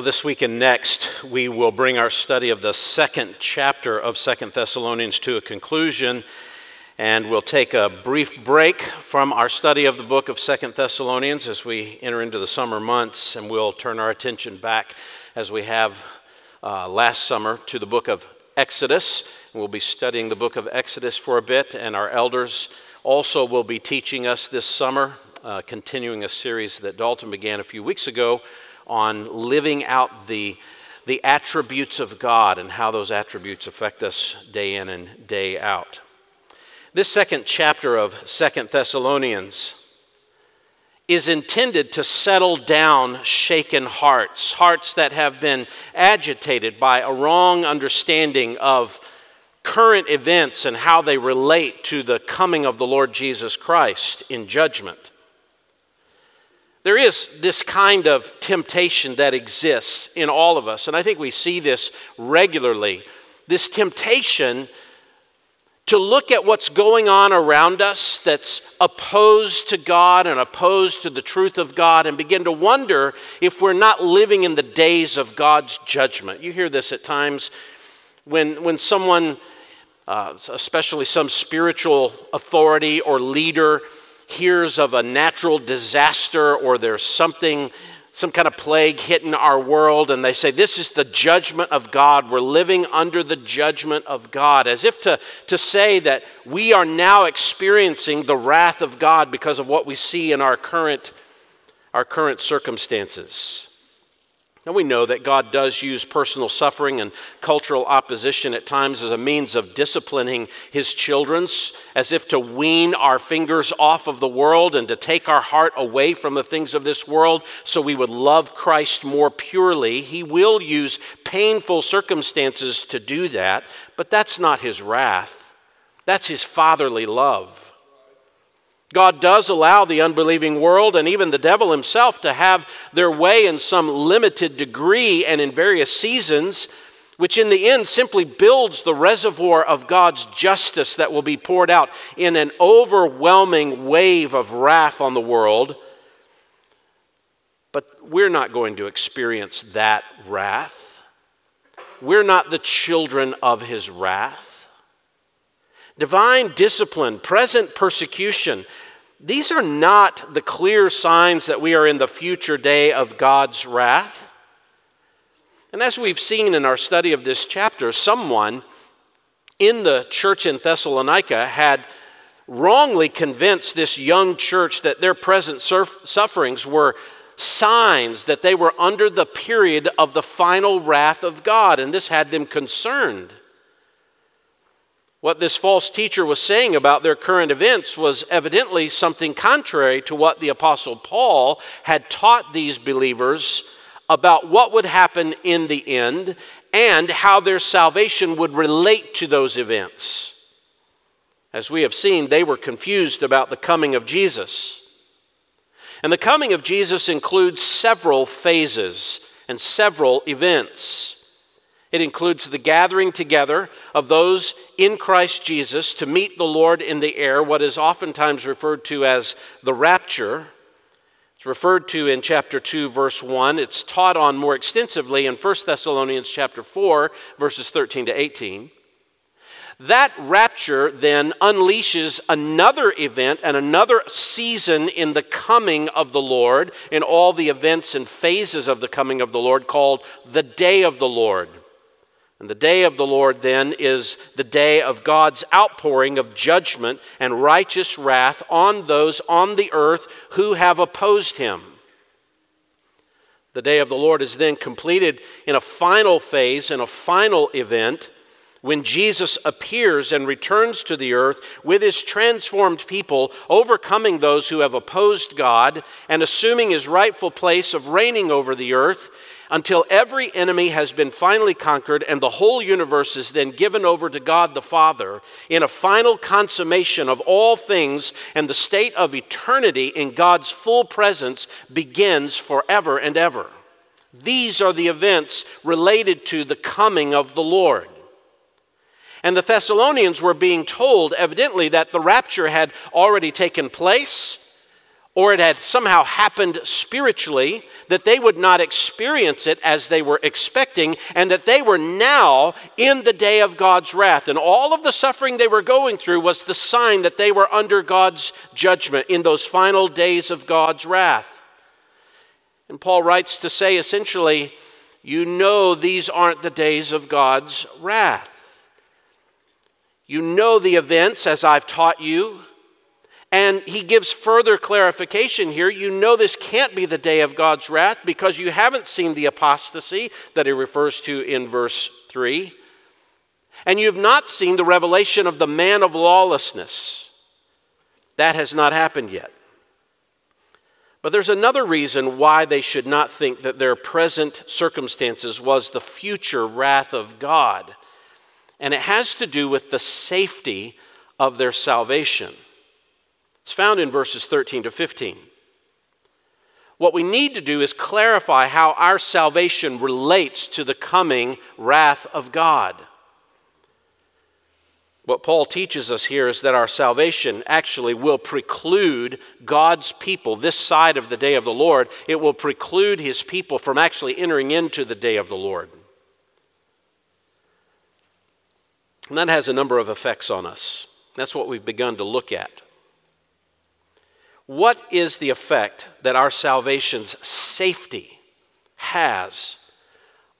Well, this week and next, we will bring our study of the second chapter of Second Thessalonians to a conclusion, and we'll take a brief break from our study of the book of Second Thessalonians as we enter into the summer months, and we'll turn our attention back, as we have uh, last summer, to the book of Exodus. We'll be studying the book of Exodus for a bit, and our elders also will be teaching us this summer, uh, continuing a series that Dalton began a few weeks ago on living out the, the attributes of God and how those attributes affect us day in and day out. This second chapter of Second Thessalonians is intended to settle down shaken hearts, hearts that have been agitated by a wrong understanding of current events and how they relate to the coming of the Lord Jesus Christ in judgment. There is this kind of temptation that exists in all of us, and I think we see this regularly. This temptation to look at what's going on around us that's opposed to God and opposed to the truth of God and begin to wonder if we're not living in the days of God's judgment. You hear this at times when, when someone, uh, especially some spiritual authority or leader, hears of a natural disaster or there's something, some kind of plague hitting our world, and they say, This is the judgment of God. We're living under the judgment of God, as if to, to say that we are now experiencing the wrath of God because of what we see in our current, our current circumstances. And we know that God does use personal suffering and cultural opposition at times as a means of disciplining his children, as if to wean our fingers off of the world and to take our heart away from the things of this world so we would love Christ more purely. He will use painful circumstances to do that, but that's not his wrath, that's his fatherly love. God does allow the unbelieving world and even the devil himself to have their way in some limited degree and in various seasons, which in the end simply builds the reservoir of God's justice that will be poured out in an overwhelming wave of wrath on the world. But we're not going to experience that wrath. We're not the children of his wrath divine discipline, present persecution, these are not the clear signs that we are in the future day of God's wrath. And as we've seen in our study of this chapter, someone in the church in Thessalonica had wrongly convinced this young church that their present sufferings were signs that they were under the period of the final wrath of God, and this had them concerned. What this false teacher was saying about their current events was evidently something contrary to what the Apostle Paul had taught these believers about what would happen in the end and how their salvation would relate to those events. As we have seen, they were confused about the coming of Jesus. And the coming of Jesus includes several phases and several events. It includes the gathering together of those in Christ Jesus to meet the Lord in the air, what is oftentimes referred to as the rapture. It's referred to in chapter 2 verse 1. It's taught on more extensively in 1 Thessalonians chapter 4 verses 13 to 18. That rapture then unleashes another event and another season in the coming of the Lord, in all the events and phases of the coming of the Lord, called the day of the Lord. And the day of the Lord then is the day of God's outpouring of judgment and righteous wrath on those on the earth who have opposed him. The day of the Lord is then completed in a final phase, in a final event, when Jesus appears and returns to the earth with his transformed people, overcoming those who have opposed God and assuming his rightful place of reigning over the earth until every enemy has been finally conquered and the whole universe is then given over to God the Father in a final consummation of all things, and the state of eternity in God's full presence begins forever and ever. These are the events related to the coming of the Lord. And the Thessalonians were being told, evidently, that the rapture had already taken place or it had somehow happened spiritually, that they would not experience it as they were expecting, and that they were now in the day of God's wrath. And all of the suffering they were going through was the sign that they were under God's judgment in those final days of God's wrath. And Paul writes to say essentially, you know these aren't the days of God's wrath. You know the events as I've taught you. And he gives further clarification here. You know this can't be the day of God's wrath because you haven't seen the apostasy that he refers to in verse 3. And you have not seen the revelation of the man of lawlessness. That has not happened yet. But there's another reason why they should not think that their present circumstances was the future wrath of God. And it has to do with the safety of their salvation. It's found in verses 13 to 15. What we need to do is clarify how our salvation relates to the coming wrath of God. What Paul teaches us here is that our salvation actually will preclude God's people this side of the day of the Lord. It will preclude his people from actually entering into the day of the Lord. And that has a number of effects on us. That's what we've begun to look at. What is the effect that our salvation's safety has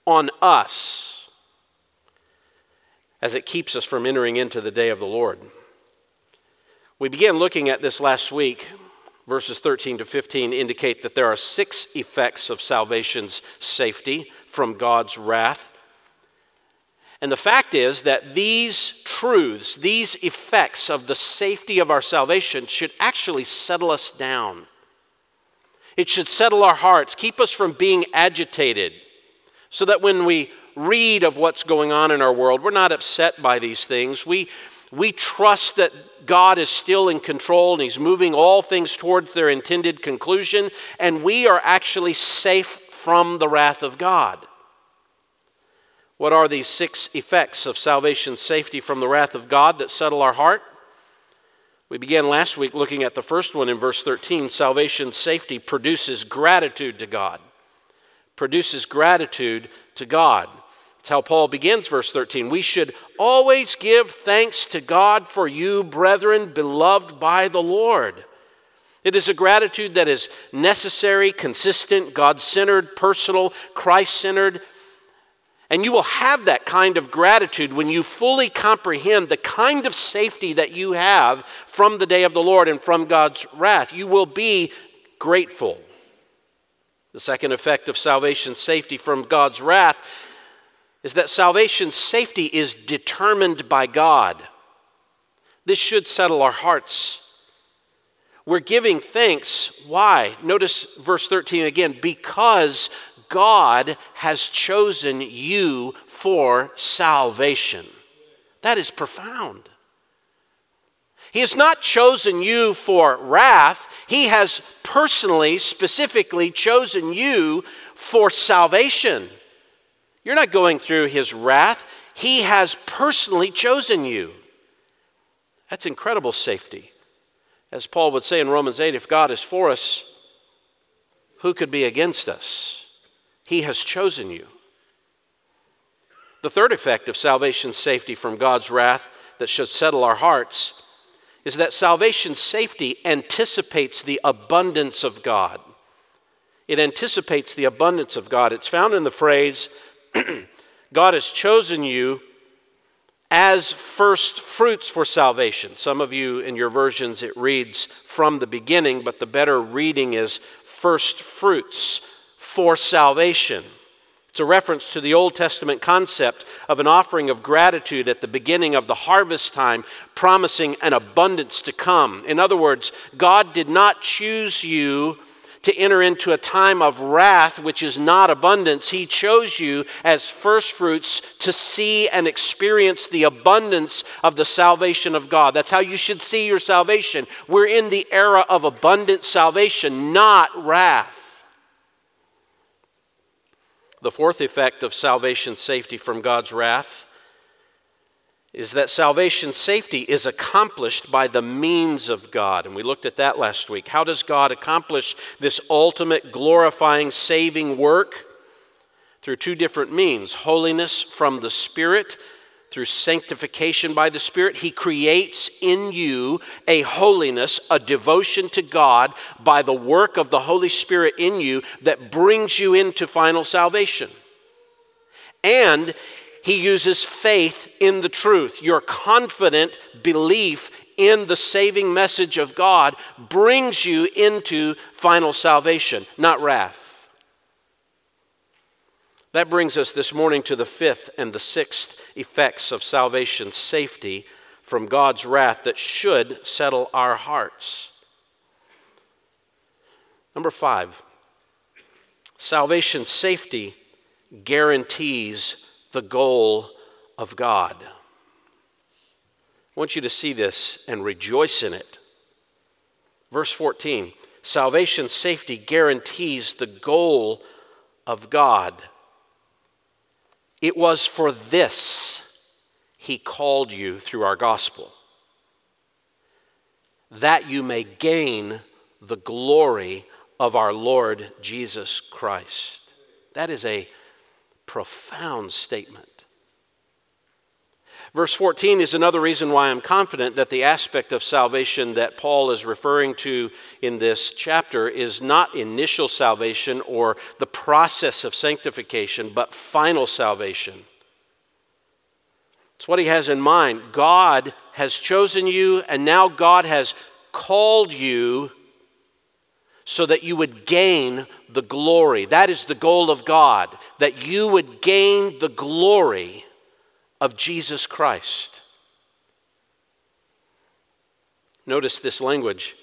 on us as it keeps us from entering into the day of the Lord? We began looking at this last week. Verses 13 to 15 indicate that there are six effects of salvation's safety from God's wrath. And the fact is that these truths, these effects of the safety of our salvation, should actually settle us down. It should settle our hearts, keep us from being agitated, so that when we read of what's going on in our world, we're not upset by these things. We, we trust that God is still in control and He's moving all things towards their intended conclusion, and we are actually safe from the wrath of God. What are these six effects of salvation safety from the wrath of God that settle our heart? We began last week looking at the first one in verse 13. Salvation safety produces gratitude to God. Produces gratitude to God. That's how Paul begins verse 13. We should always give thanks to God for you, brethren, beloved by the Lord. It is a gratitude that is necessary, consistent, God centered, personal, Christ centered, and you will have that kind of gratitude when you fully comprehend the kind of safety that you have from the day of the Lord and from God's wrath. You will be grateful. The second effect of salvation safety from God's wrath is that salvation's safety is determined by God. This should settle our hearts. We're giving thanks. Why? Notice verse 13 again because God has chosen you for salvation. That is profound. He has not chosen you for wrath. He has personally, specifically chosen you for salvation. You're not going through his wrath. He has personally chosen you. That's incredible safety. As Paul would say in Romans 8 if God is for us, who could be against us? He has chosen you. The third effect of salvation's safety from God's wrath that should settle our hearts is that salvation's safety anticipates the abundance of God. It anticipates the abundance of God. It's found in the phrase, God has chosen you as first fruits for salvation. Some of you in your versions it reads from the beginning, but the better reading is first fruits for salvation. It's a reference to the Old Testament concept of an offering of gratitude at the beginning of the harvest time, promising an abundance to come. In other words, God did not choose you to enter into a time of wrath, which is not abundance. He chose you as firstfruits to see and experience the abundance of the salvation of God. That's how you should see your salvation. We're in the era of abundant salvation, not wrath. The fourth effect of salvation safety from God's wrath is that salvation safety is accomplished by the means of God. And we looked at that last week. How does God accomplish this ultimate glorifying, saving work? Through two different means holiness from the Spirit, through sanctification by the Spirit. He creates in you a holiness, a devotion to God by the work of the Holy Spirit in you that brings you into final salvation. And he uses faith in the truth. Your confident belief in the saving message of God brings you into final salvation, not wrath. That brings us this morning to the fifth and the sixth effects of salvation safety from God's wrath that should settle our hearts. Number five, salvation safety guarantees the goal of God. I want you to see this and rejoice in it. Verse 14 salvation safety guarantees the goal of God. It was for this he called you through our gospel, that you may gain the glory of our Lord Jesus Christ. That is a profound statement. Verse 14 is another reason why I'm confident that the aspect of salvation that Paul is referring to in this chapter is not initial salvation or the process of sanctification, but final salvation. It's what he has in mind. God has chosen you, and now God has called you so that you would gain the glory. That is the goal of God, that you would gain the glory of Jesus Christ. Notice this language.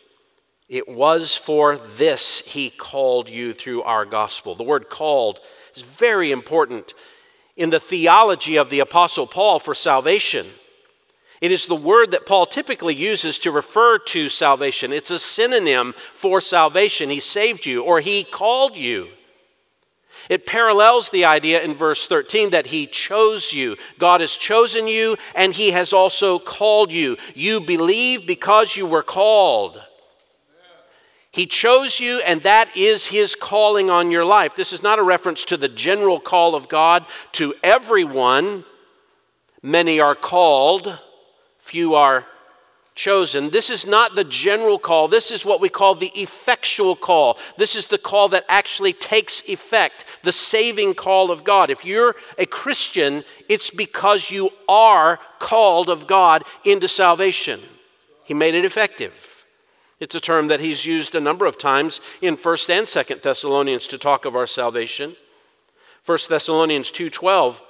It was for this he called you through our gospel. The word called is very important in the theology of the Apostle Paul for salvation. It is the word that Paul typically uses to refer to salvation. It's a synonym for salvation. He saved you or he called you. It parallels the idea in verse 13 that he chose you. God has chosen you and he has also called you. You believe because you were called. He chose you, and that is His calling on your life. This is not a reference to the general call of God to everyone. Many are called, few are chosen. This is not the general call. This is what we call the effectual call. This is the call that actually takes effect, the saving call of God. If you're a Christian, it's because you are called of God into salvation. He made it effective. It's a term that he's used a number of times in 1st and 2nd Thessalonians to talk of our salvation. 1 Thessalonians 2:12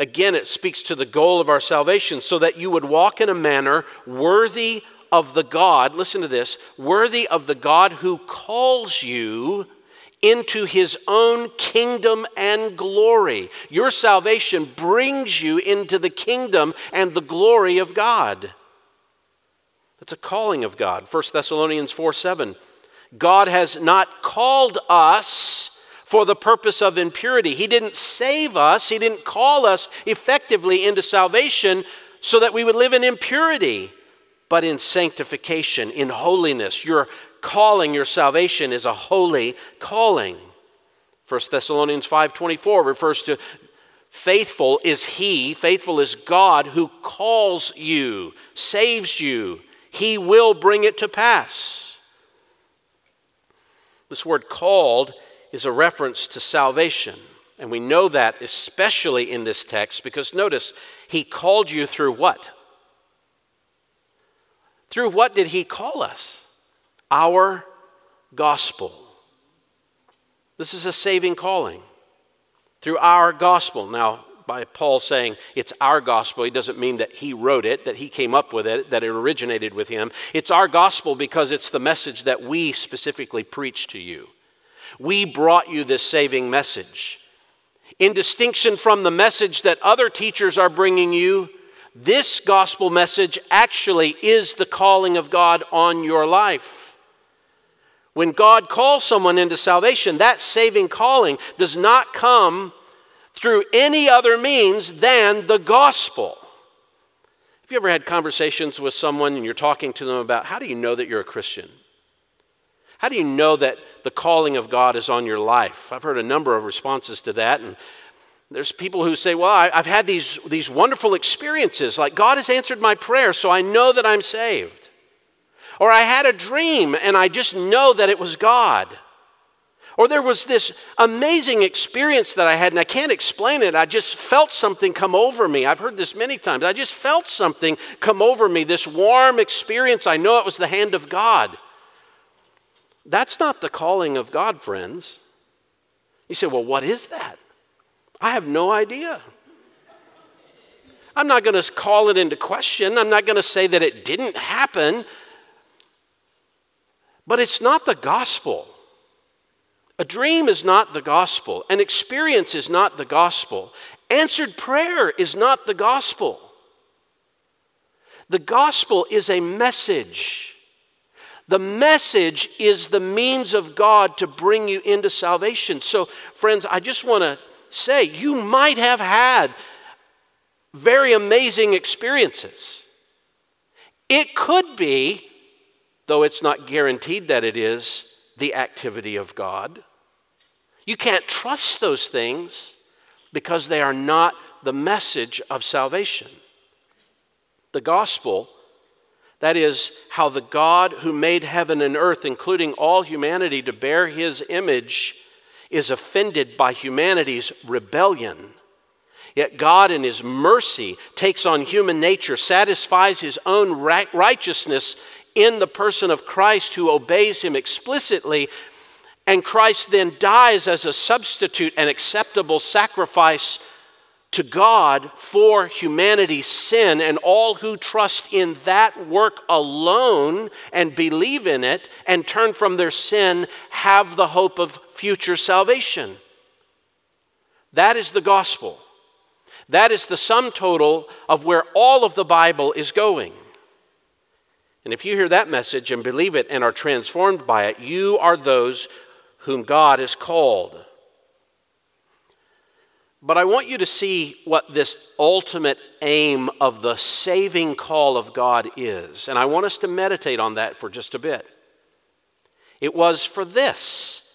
Again, it speaks to the goal of our salvation so that you would walk in a manner worthy of the God, listen to this, worthy of the God who calls you into his own kingdom and glory. Your salvation brings you into the kingdom and the glory of God. That's a calling of God. 1 Thessalonians 4 7. God has not called us for the purpose of impurity. He didn't save us, He didn't call us effectively into salvation so that we would live in impurity, but in sanctification, in holiness. Your calling, your salvation is a holy calling. 1 Thessalonians 5:24 refers to faithful is he, faithful is God who calls you, saves you. He will bring it to pass. This word called is a reference to salvation. And we know that especially in this text because notice, he called you through what? Through what did he call us? Our gospel. This is a saving calling. Through our gospel. Now, by Paul saying it's our gospel, he doesn't mean that he wrote it, that he came up with it, that it originated with him. It's our gospel because it's the message that we specifically preach to you. We brought you this saving message. In distinction from the message that other teachers are bringing you, this gospel message actually is the calling of God on your life. When God calls someone into salvation, that saving calling does not come through any other means than the gospel. Have you ever had conversations with someone and you're talking to them about how do you know that you're a Christian? How do you know that the calling of God is on your life? I've heard a number of responses to that, and there's people who say, Well, I, have had these, these wonderful experiences, like God has answered my prayer, so I know that I'm saved. Or I had a dream and I just know that it was God. Or there was this amazing experience that I had, and I can't explain it. I just felt something come over me. I've heard this many times. I just felt something come over me, this warm experience. I know it was the hand of God. That's not the calling of God, friends. You say, well, what is that? I have no idea. I'm not going to call it into question. I'm not going to say that it didn't happen. But it's not the gospel. A dream is not the gospel. An experience is not the gospel. Answered prayer is not the gospel. The gospel is a message. The message is the means of God to bring you into salvation. So, friends, I just want to say you might have had very amazing experiences. It could be, though it's not guaranteed that it is, the activity of God. You can't trust those things because they are not the message of salvation. The gospel, that is, how the God who made heaven and earth, including all humanity, to bear his image, is offended by humanity's rebellion. Yet God, in His mercy, takes on human nature, satisfies His own righteousness in the person of Christ who obeys Him explicitly, and Christ then dies as a substitute and acceptable sacrifice to God for humanity's sin, and all who trust in that work alone and believe in it and turn from their sin have the hope of future salvation. That is the gospel. That is the sum total of where all of the Bible is going. And if you hear that message and believe it and are transformed by it, you are those whom God has called. But I want you to see what this ultimate aim of the saving call of God is. And I want us to meditate on that for just a bit. It was for this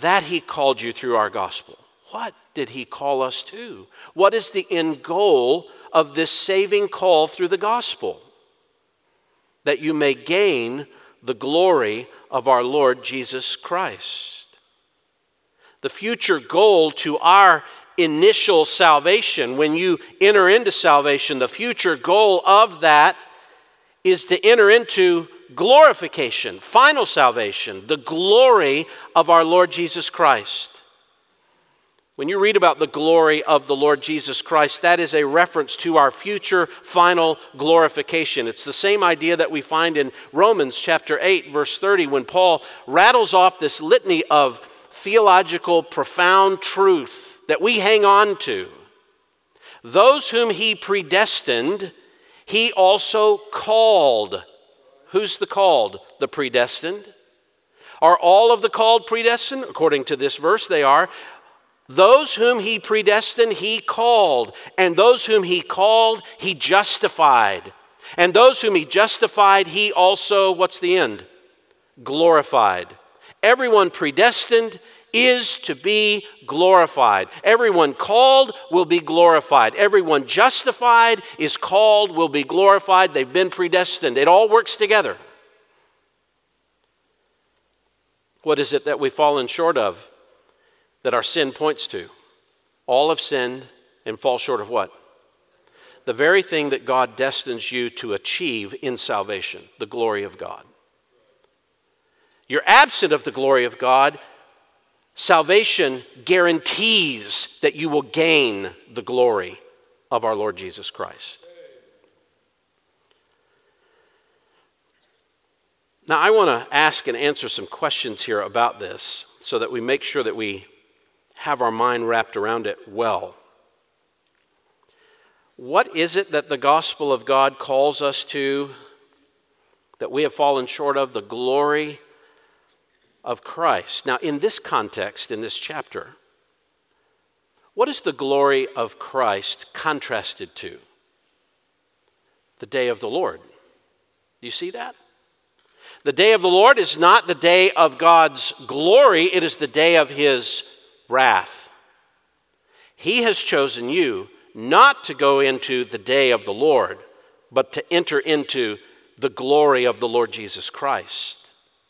that He called you through our gospel. What did He call us to? What is the end goal of this saving call through the gospel? That you may gain the glory of our Lord Jesus Christ. The future goal to our initial salvation, when you enter into salvation, the future goal of that is to enter into glorification, final salvation, the glory of our Lord Jesus Christ. When you read about the glory of the Lord Jesus Christ, that is a reference to our future final glorification. It's the same idea that we find in Romans chapter 8, verse 30, when Paul rattles off this litany of theological, profound truth that we hang on to. Those whom he predestined, he also called. Who's the called? The predestined. Are all of the called predestined? According to this verse, they are. Those whom he predestined, he called. And those whom he called, he justified. And those whom he justified, he also, what's the end? Glorified. Everyone predestined, is to be glorified. Everyone called will be glorified. Everyone justified is called, will be glorified. They've been predestined. It all works together. What is it that we've fallen short of that our sin points to? All have sinned and fall short of what? The very thing that God destines you to achieve in salvation, the glory of God. You're absent of the glory of God Salvation guarantees that you will gain the glory of our Lord Jesus Christ. Now, I want to ask and answer some questions here about this so that we make sure that we have our mind wrapped around it well. What is it that the gospel of God calls us to that we have fallen short of? The glory of Christ. Now, in this context, in this chapter, What is the glory of Christ contrasted to? The day of the Lord. Do you see that? The day of the Lord is not the day of God's glory, it is the day of his wrath. He has chosen you not to go into the day of the Lord, but to enter into the glory of the Lord Jesus Christ.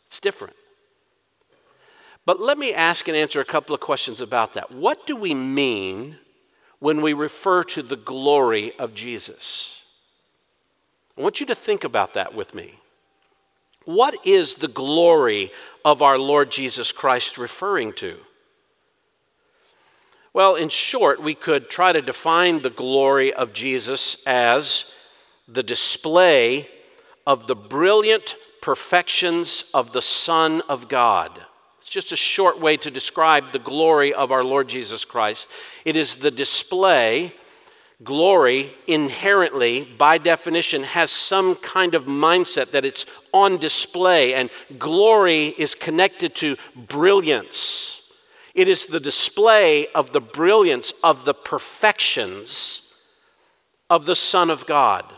It's different. But let me ask and answer a couple of questions about that. What do we mean when we refer to the glory of Jesus? I want you to think about that with me. What is the glory of our Lord Jesus Christ referring to? Well, in short, we could try to define the glory of Jesus as the display of the brilliant perfections of the Son of God. It's just a short way to describe the glory of our Lord Jesus Christ. It is the display, glory inherently, by definition, has some kind of mindset that it's on display, and glory is connected to brilliance. It is the display of the brilliance of the perfections of the Son of God.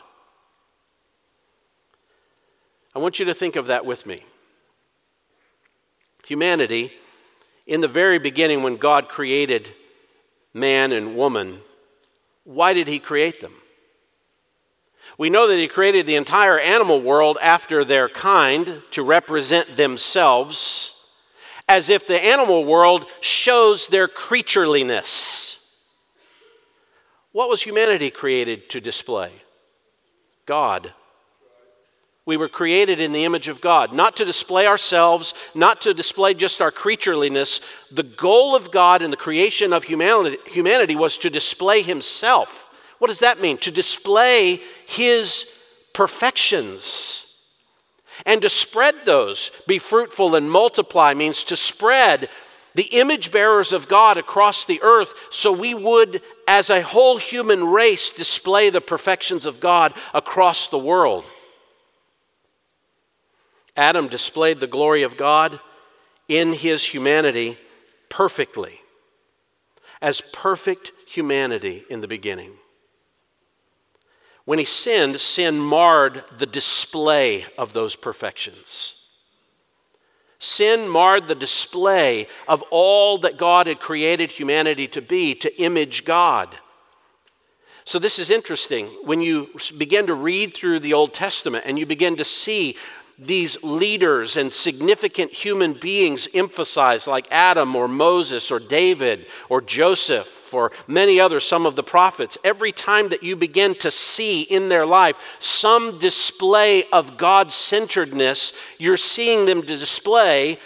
I want you to think of that with me humanity, in the very beginning, when God created man and woman, why did He create them? We know that He created the entire animal world after their kind to represent themselves, as if the animal world shows their creatureliness. What was humanity created to display? God. We were created in the image of God, not to display ourselves, not to display just our creatureliness. The goal of God in the creation of humanity, humanity was to display Himself. What does that mean? To display His perfections and to spread those. Be fruitful and multiply means to spread the image bearers of God across the earth so we would, as a whole human race, display the perfections of God across the world. Adam displayed the glory of God in his humanity perfectly, as perfect humanity in the beginning. When he sinned, sin marred the display of those perfections. Sin marred the display of all that God had created humanity to be, to image God. So, this is interesting. When you begin to read through the Old Testament and you begin to see these leaders and significant human beings emphasized, like Adam or Moses or David or Joseph or many others, some of the prophets, every time that you begin to see in their life some display of God centeredness, you're seeing them display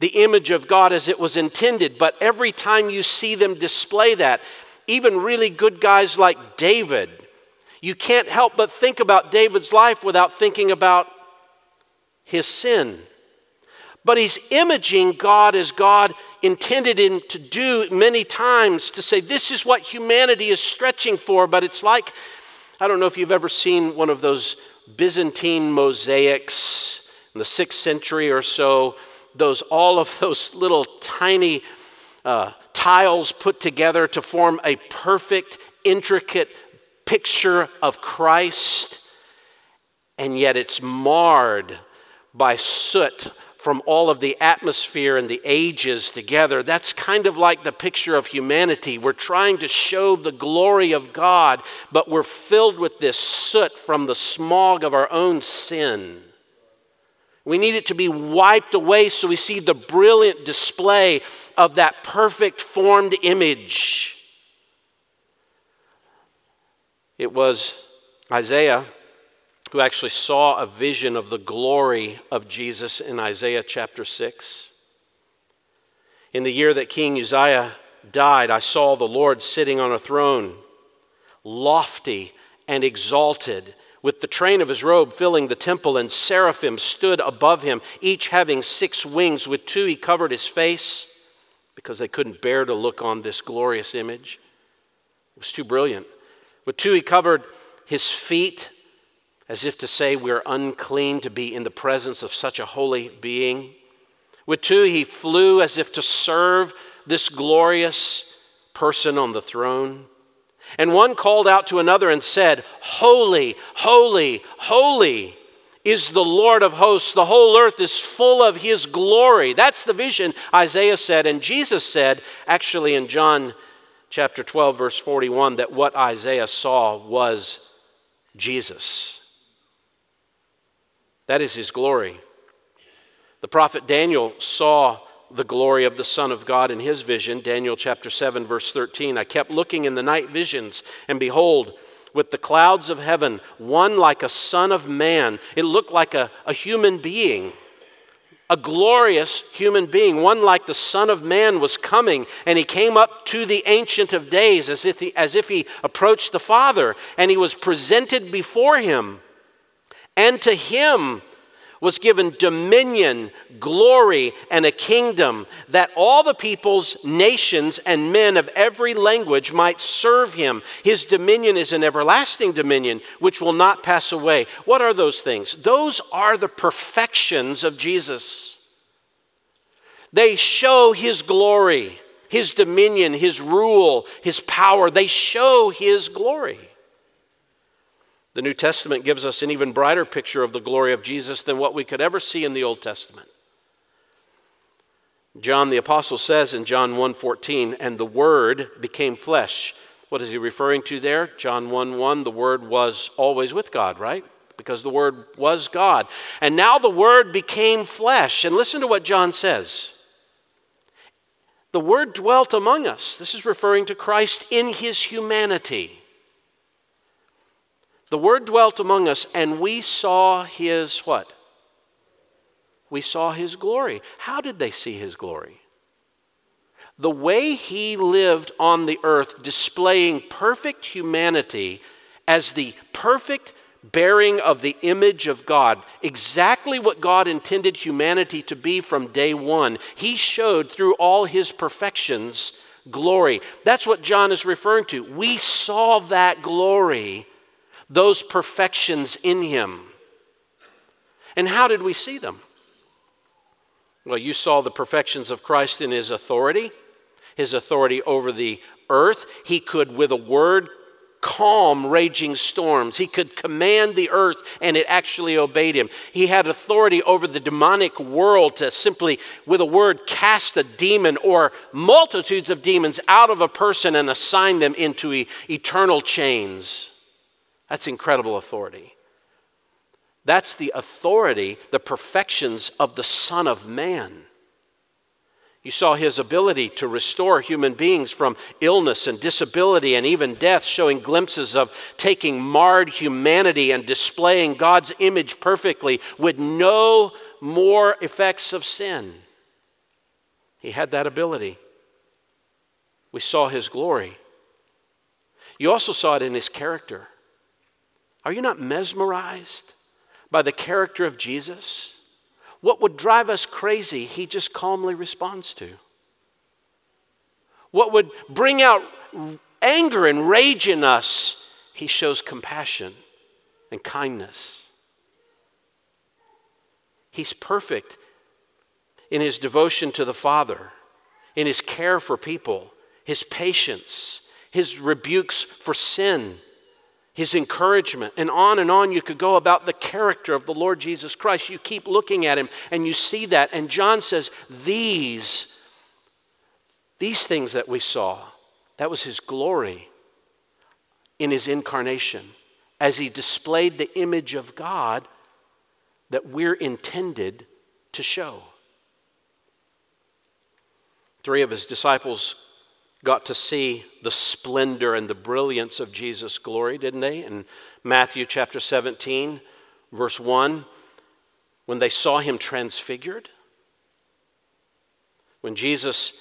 the image of God as it was intended. But every time you see them display that, even really good guys like David, you can't help but think about David's life without thinking about his sin. But he's imaging God as God intended him to do many times to say, this is what humanity is stretching for. But it's like, I don't know if you've ever seen one of those Byzantine mosaics in the sixth century or so, those, all of those little tiny uh, tiles put together to form a perfect, intricate picture of Christ. And yet it's marred by soot from all of the atmosphere and the ages together. That's kind of like the picture of humanity. We're trying to show the glory of God, but we're filled with this soot from the smog of our own sin. We need it to be wiped away so we see the brilliant display of that perfect formed image. It was Isaiah who actually saw a vision of the glory of Jesus in Isaiah chapter 6. In the year that King Uzziah died, I saw the Lord sitting on a throne, lofty and exalted, with the train of his robe filling the temple, and seraphim stood above him, each having six wings. With two he covered his face because they couldn't bear to look on this glorious image. It was too brilliant. With two he covered his feet as if to say we're unclean to be in the presence of such a holy being. With two, he flew as if to serve this glorious person on the throne. And one called out to another and said, Holy, holy, holy is the Lord of hosts. The whole earth is full of his glory. That's the vision Isaiah said. And Jesus said, actually in John chapter 12, verse 41, that what Isaiah saw was Jesus. That is his glory. The prophet Daniel saw the glory of the Son of God in his vision. Daniel chapter 7, verse 13. I kept looking in the night visions, and behold, with the clouds of heaven, one like a son of man. It looked like a, a human being, a glorious human being. One like the Son of Man was coming, and he came up to the Ancient of Days as if he, as if he approached the Father, and he was presented before him. And to him was given dominion, glory, and a kingdom that all the peoples, nations, and men of every language might serve him. His dominion is an everlasting dominion which will not pass away. What are those things? Those are the perfections of Jesus. They show his glory, his dominion, his rule, his power. They show his glory. The New Testament gives us an even brighter picture of the glory of Jesus than what we could ever see in the Old Testament. John the apostle says in John 1:14, "And the word became flesh." What is he referring to there? John 1 1, the word was always with God, right? Because the word was God. And now the word became flesh. And listen to what John says. The word dwelt among us. This is referring to Christ in his humanity. The Word dwelt among us, and we saw His what? We saw His glory. How did they see His glory? The way He lived on the earth, displaying perfect humanity as the perfect bearing of the image of God, exactly what God intended humanity to be from day one. He showed through all his perfections glory. That's what John is referring to. We saw that glory those perfections in him. And how did we see them? Well, you saw the perfections of Christ in his authority, his authority over the earth. He could, with a word, calm raging storms. He could command the earth and it actually obeyed him. He had authority over the demonic world to simply, with a word, cast a demon or multitudes of demons out of a person and assign them into eternal chains. That's incredible authority. That's the authority, the perfections of the Son of Man. You saw his ability to restore human beings from illness and disability and even death, showing glimpses of taking marred humanity and displaying God's image perfectly with no more effects of sin. He had that ability. We saw his glory. You also saw it in his character. Are you not mesmerized by the character of Jesus? What would drive us crazy, he just calmly responds to. What would bring out anger and rage in us, he shows compassion and kindness. He's perfect in his devotion to the Father, in his care for people, his patience, his rebukes for sin his encouragement, and on and on you could go about the character of the Lord Jesus Christ. You keep looking at him and you see that. And John says, These, these things that we saw, that was his glory in his incarnation as he displayed the image of God that we're intended to show. Three of his disciples got to see the splendor and the brilliance of Jesus' glory, didn't they? In Matthew chapter 17, verse 1, when they saw him transfigured, when Jesus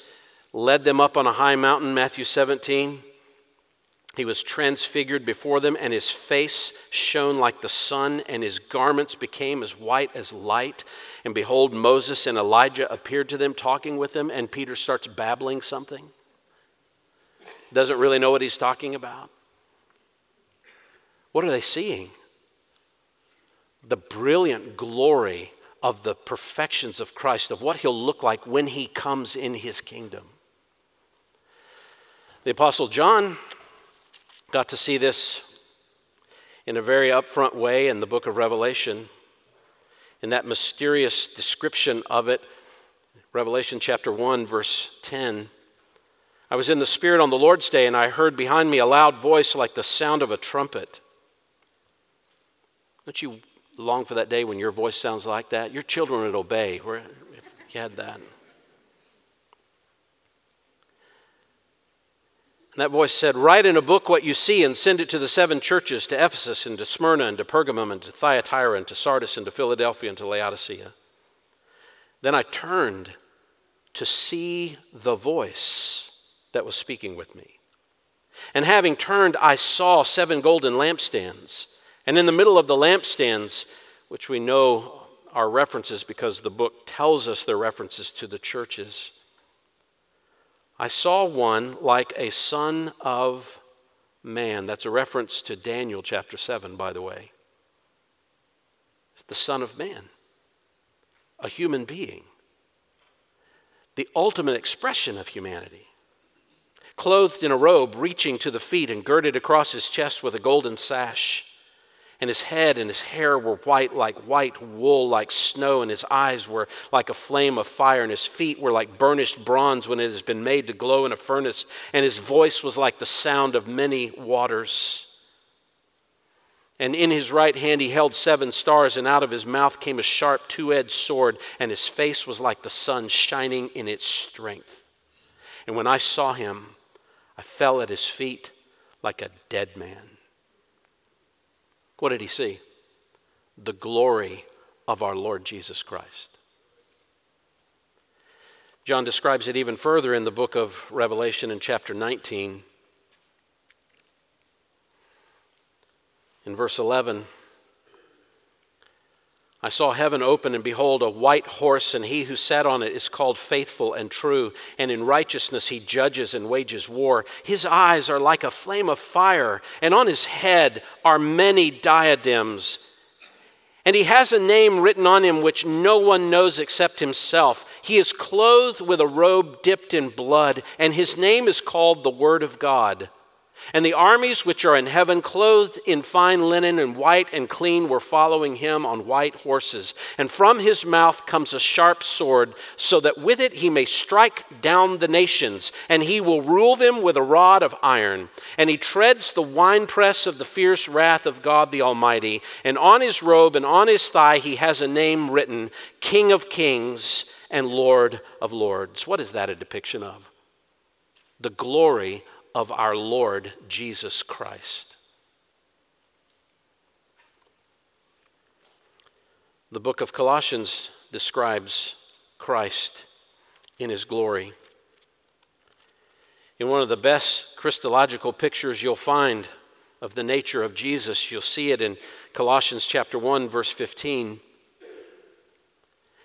led them up on a high mountain, Matthew 17, he was transfigured before them, and his face shone like the sun, and his garments became as white as light. And behold, Moses and Elijah appeared to them, talking with them, and Peter starts babbling something doesn't really know what he's talking about. What are they seeing? The brilliant glory of the perfections of Christ, of what he'll look like when he comes in his kingdom. The Apostle John got to see this in a very upfront way in the book of Revelation, in that mysterious description of it, Revelation chapter 1, verse 10. I was in the Spirit on the Lord's day, and I heard behind me a loud voice like the sound of a trumpet. Don't you long for that day when your voice sounds like that? Your children would obey if you had that. And that voice said, Write in a book what you see and send it to the seven churches to Ephesus and to Smyrna and to Pergamum and to Thyatira and to Sardis and to Philadelphia and to Laodicea. Then I turned to see the voice that was speaking with me. And having turned, I saw seven golden lampstands. And in the middle of the lampstands, which we know are references because the book tells us they're references to the churches, I saw one like a son of man. That's a reference to Daniel chapter 7, by the way. It's the Son of Man, a human being, the ultimate expression of humanity. Clothed in a robe reaching to the feet and girded across his chest with a golden sash and his head and his hair were white like white wool, like snow, and his eyes were like a flame of fire, and his feet were like burnished bronze when it has been made to glow in a furnace, and his voice was like the sound of many waters. And in his right hand he held seven stars, and out of his mouth came a sharp two edged sword, and his face was like the sun shining in its strength. And when I saw him, I fell at his feet like a dead man. What did he see? The glory of our Lord Jesus Christ. John describes it even further in the book of Revelation in chapter 19. In verse 11, I saw heaven open, and behold, a white horse, and he who sat on it is called faithful and true, and in righteousness he judges and wages war. His eyes are like a flame of fire, and on his head are many diadems. And he has a name written on him which no one knows except himself. He is clothed with a robe dipped in blood, and his name is called the Word of God. And the armies which are in heaven, clothed in fine linen and white and clean, were following him on white horses. And from his mouth comes a sharp sword, so that with it he may strike down the nations, and he will rule them with a rod of iron. And he treads the winepress of the fierce wrath of God the Almighty. And on his robe and on his thigh he has a name written King of Kings and Lord of Lords. What is that a depiction of? The glory of our Lord Jesus Christ. The book of Colossians describes Christ in his glory. In one of the best Christological pictures you'll find of the nature of Jesus, you'll see it in Colossians chapter 1 verse 15.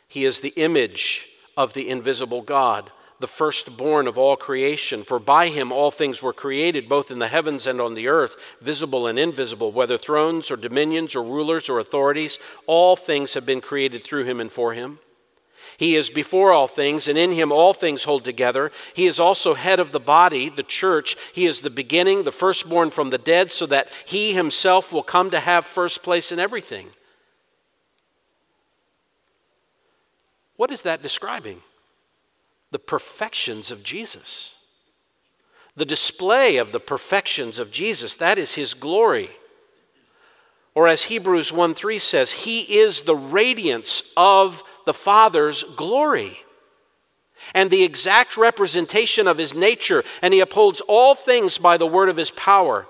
He is the image of the invisible God the firstborn of all creation. For by him all things were created, both in the heavens and on the earth, visible and invisible, whether thrones or dominions or rulers or authorities. All things have been created through him and for him. He is before all things, and in him all things hold together. He is also head of the body, the church. He is the beginning, the firstborn from the dead, so that he himself will come to have first place in everything. What is that describing? The perfections of Jesus. The display of the perfections of Jesus, that is his glory. Or as Hebrews 1 3 says, he is the radiance of the Father's glory and the exact representation of his nature, and he upholds all things by the word of his power.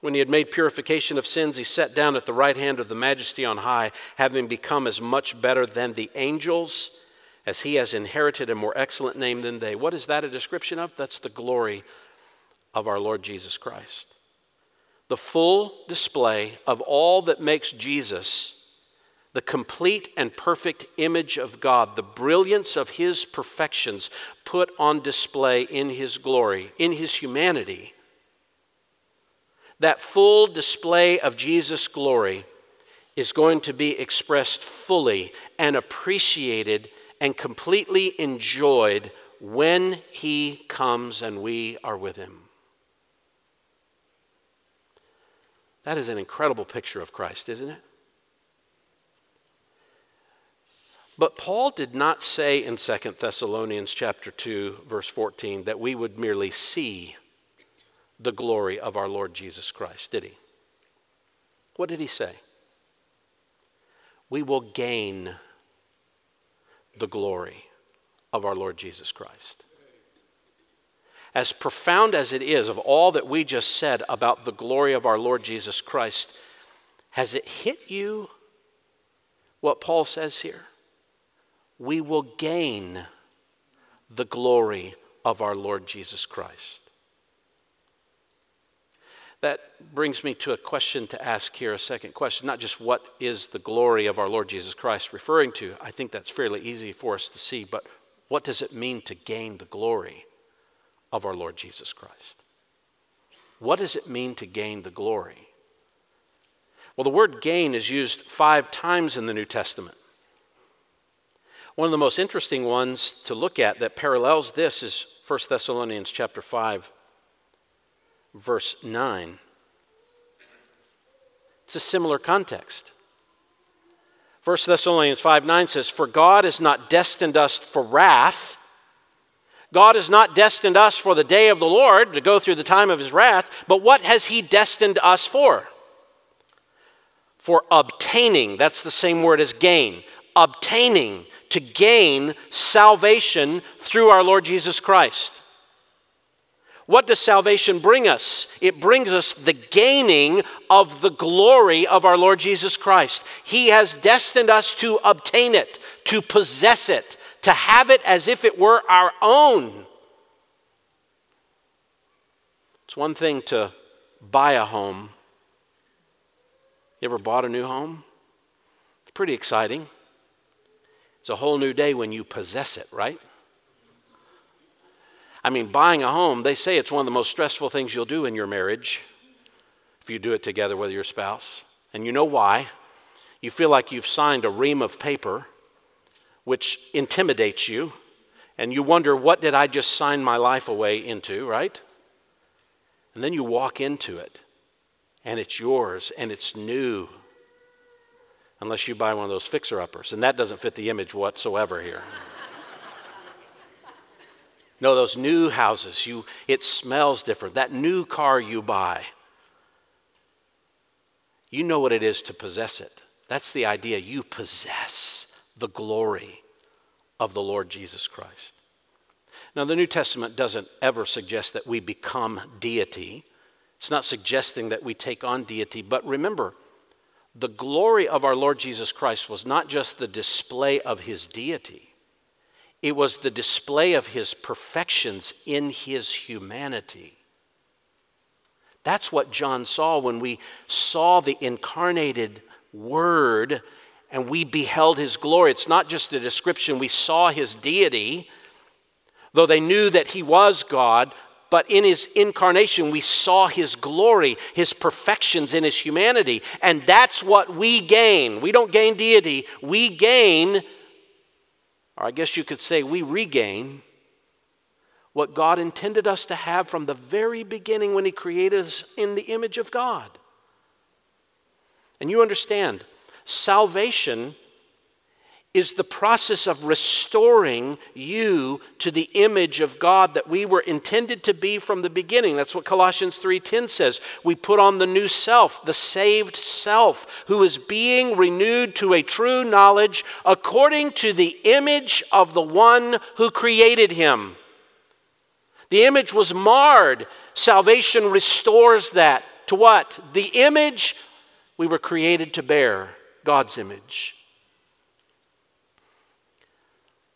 When he had made purification of sins, he sat down at the right hand of the majesty on high, having become as much better than the angels as he has inherited a more excellent name than they. What is that a description of? That's the glory of our Lord Jesus Christ. The full display of all that makes Jesus the complete and perfect image of God, the brilliance of his perfections put on display in his glory, in his humanity. That full display of Jesus' glory is going to be expressed fully and appreciated and completely enjoyed when he comes and we are with him. That is an incredible picture of Christ, isn't it? But Paul did not say in 2 Thessalonians chapter 2 verse 14 that we would merely see the glory of our Lord Jesus Christ, did he? What did he say? We will gain the glory of our Lord Jesus Christ. As profound as it is of all that we just said about the glory of our Lord Jesus Christ, has it hit you what Paul says here? We will gain the glory of our Lord Jesus Christ. That brings me to a question to ask here, a second question. Not just what is the glory of our Lord Jesus Christ referring to, I think that's fairly easy for us to see, but what does it mean to gain the glory of our Lord Jesus Christ? What does it mean to gain the glory? Well, the word gain is used five times in the New Testament. One of the most interesting ones to look at that parallels this is 1 Thessalonians chapter 5 verse 9. It's a similar context. 1 Thessalonians 5 9 says, For God has not destined us for wrath. God has not destined us for the day of the Lord to go through the time of his wrath, but what has he destined us for? For obtaining, that's the same word as gain, obtaining, to gain salvation through our Lord Jesus Christ. What does salvation bring us? It brings us the gaining of the glory of our Lord Jesus Christ. He has destined us to obtain it, to possess it, to have it as if it were our own. It's one thing to buy a home. You ever bought a new home? It's pretty exciting. It's a whole new day when you possess it, right? I mean, buying a home, they say it's one of the most stressful things you'll do in your marriage if you do it together with your spouse. And you know why? You feel like you've signed a ream of paper which intimidates you, and you wonder, what did I just sign my life away into, right? And then you walk into it, and it's yours, and it's new. Unless you buy one of those fixer uppers, and that doesn't fit the image whatsoever here. No, those new houses, you, it smells different. That new car you buy, you know what it is to possess it. That's the idea. You possess the glory of the Lord Jesus Christ. Now, the New Testament doesn't ever suggest that we become deity. It's not suggesting that we take on deity, but remember, the glory of our Lord Jesus Christ was not just the display of his deity, it was the display of his perfections in his humanity. That's what John saw when we saw the incarnated Word and we beheld his glory. It's not just a description, we saw his deity, though they knew that he was God. But in his incarnation, we saw his glory, his perfections in his humanity. And that's what we gain. We don't gain deity, we gain or I guess you could say we regain what God intended us to have from the very beginning when He created us in the image of God. And you understand, salvation is the process of restoring you to the image of God that we were intended to be from the beginning. That's what Colossians 3:10 says. We put on the new self, the saved self, who is being renewed to a true knowledge according to the image of the one who created him. The image was marred. Salvation restores that to what? The image we were created to bear, God's image.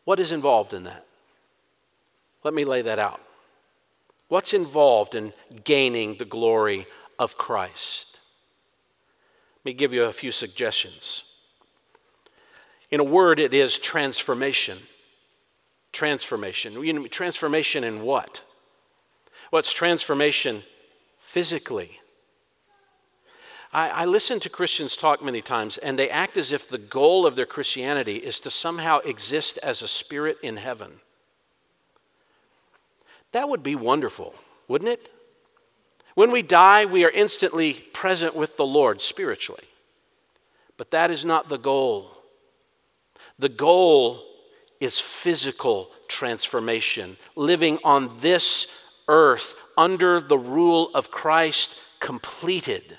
What is involved in that? Let me lay that out. What's involved in gaining the glory of Christ? Let me give you a few suggestions. In a word, it is transformation. Transformation. Transformation in what? What's transformation physically? I, I listen to Christians talk many times, and they act as if the goal of their Christianity is to somehow exist as a spirit in heaven. That would be wonderful, wouldn't it? When we die, we are instantly present with the Lord spiritually. But that is not the goal. The goal is physical transformation, living on this earth under the rule of Christ completed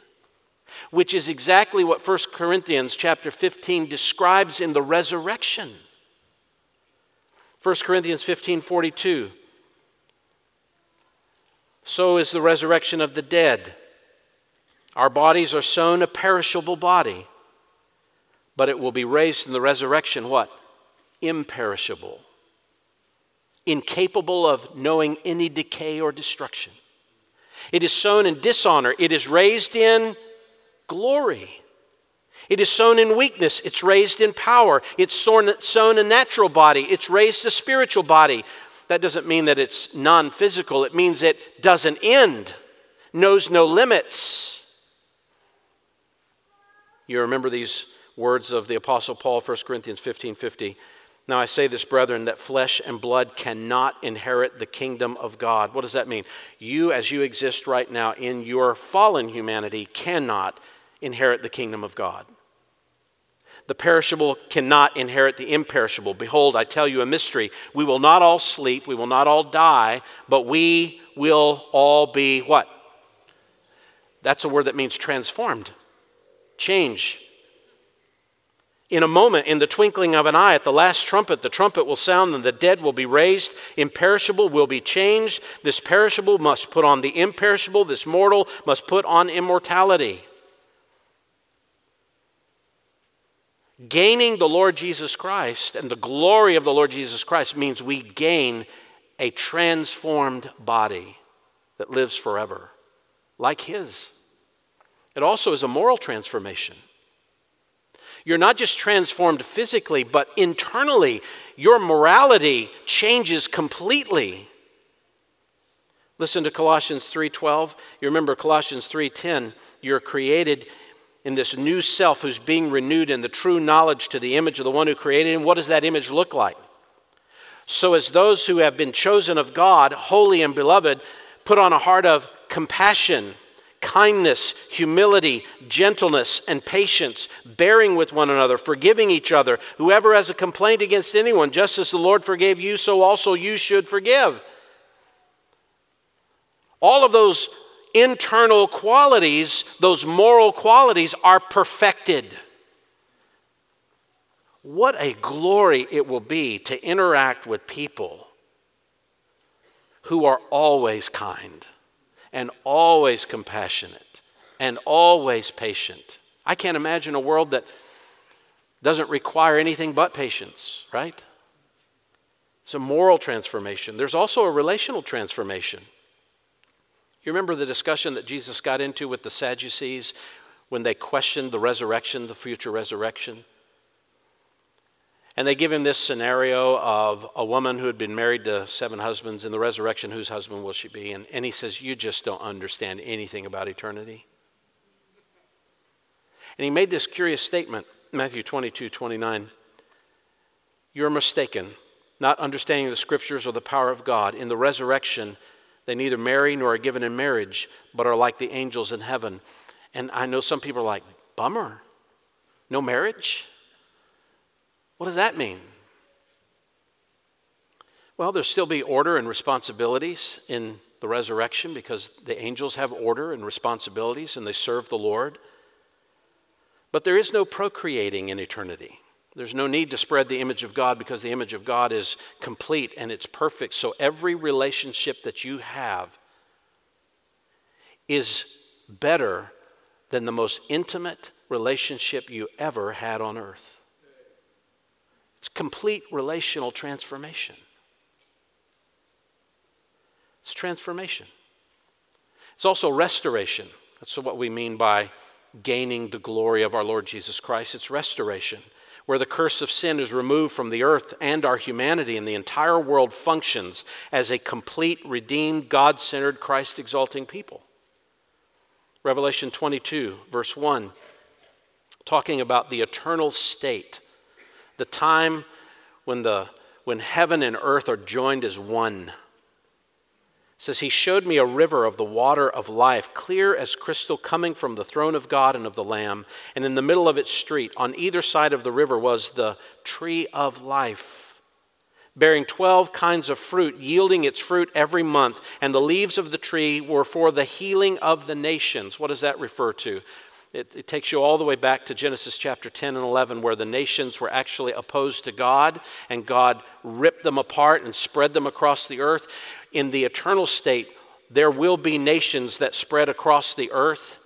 which is exactly what 1 Corinthians chapter 15 describes in the resurrection. 1 Corinthians 15 42. So is the resurrection of the dead. Our bodies are sown a perishable body, but it will be raised in the resurrection what? Imperishable, incapable of knowing any decay or destruction. It is sown in dishonor, it is raised in glory. It is sown in weakness, it's raised in power. It's sown, a natural body, it's raised a spiritual body. That doesn't mean that it's non physical, it means it doesn't end, knows no limits. You remember these words of the Apostle Paul, 1 Corinthians 15 50. Now I say this, brethren, that flesh and blood cannot inherit the kingdom of God. What does that mean? You, as you exist right now in your fallen humanity, cannot inherit the kingdom of God. The perishable cannot inherit the imperishable. Behold, I tell you a mystery. We will not all sleep, we will not all die, but we will all be what? That's a word that means transformed, change. In a moment, in the twinkling of an eye, at the last trumpet, the trumpet will sound and the dead will be raised. Imperishable will be changed. This perishable must put on the imperishable. This mortal must put on immortality. Gaining the Lord Jesus Christ and the glory of the Lord Jesus Christ means we gain a transformed body that lives forever, like His. It also is a moral transformation. You're not just transformed physically, but internally, your morality changes completely. Listen to Colossians 3:12. You remember Colossians 3:10, you're created in this new self who's being renewed in the true knowledge to the image of the one who created him, what does that image look like? So, as those who have been chosen of God, holy and beloved, put on a heart of compassion, kindness, humility, gentleness, and patience, bearing with one another, forgiving each other. Whoever has a complaint against anyone, just as the Lord forgave you, so also you should forgive. All of those internal qualities, those moral qualities, are perfected. What a glory it will be to interact with people who are always kind and always compassionate and always patient. I can't imagine a world that doesn't require anything but patience, right? It's a moral transformation. There's also a relational transformation. You remember the discussion that Jesus got into with the Sadducees when they questioned the resurrection, the future resurrection? And they give him this scenario of a woman who had been married to seven husbands. In the resurrection, whose husband will she be? And, and he says, You just don't understand anything about eternity. And he made this curious statement, Matthew 22 29. You're mistaken, not understanding the scriptures or the power of God. In the resurrection, they neither marry nor are given in marriage, but are like the angels in heaven. And I know some people are like, bummer. No marriage? What does that mean? Well, there'll still be order and responsibilities in the resurrection because the angels have order and responsibilities and they serve the Lord. But there is no procreating in eternity. There's no need to spread the image of God because the image of God is complete and it's perfect. So every relationship that you have is better than the most intimate relationship you ever had on earth. It's complete relational transformation. It's transformation. It's also restoration. That's what we mean by gaining the glory of our Lord Jesus Christ. It's restoration where the curse of sin is removed from the earth and our humanity, and the entire world functions as a complete, redeemed, God centered, Christ exalting people. Revelation 22, verse 1, talking about the eternal state, the time when, the, when heaven and earth are joined as one. Says he showed me a river of the water of life clear as crystal coming from the throne of god and of the lamb. And in the middle of its street on either side of the river was the tree of life bearing 12 kinds of fruit yielding its fruit every month. And the leaves of the tree were for the healing of the nations. What does that refer to it, it, takes you all the way back to Genesis chapter 10 and 11, where the nations were actually opposed to God, and God ripped them apart and spread them across the earth. In the eternal state, there will be nations that spread across the earth,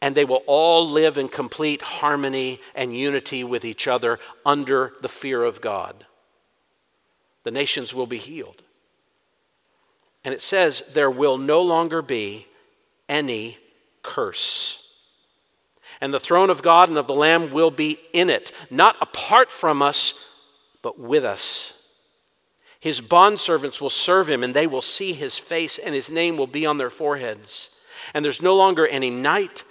and they will all live in complete harmony and unity with each other under the fear of God. The nations will be healed. And it says, there will no longer be any curse and the throne of God and of the Lamb will be in it, not apart from us, but with us. His bondservants will serve him, and they will see his face, and his name will be on their foreheads. And there's no longer any night.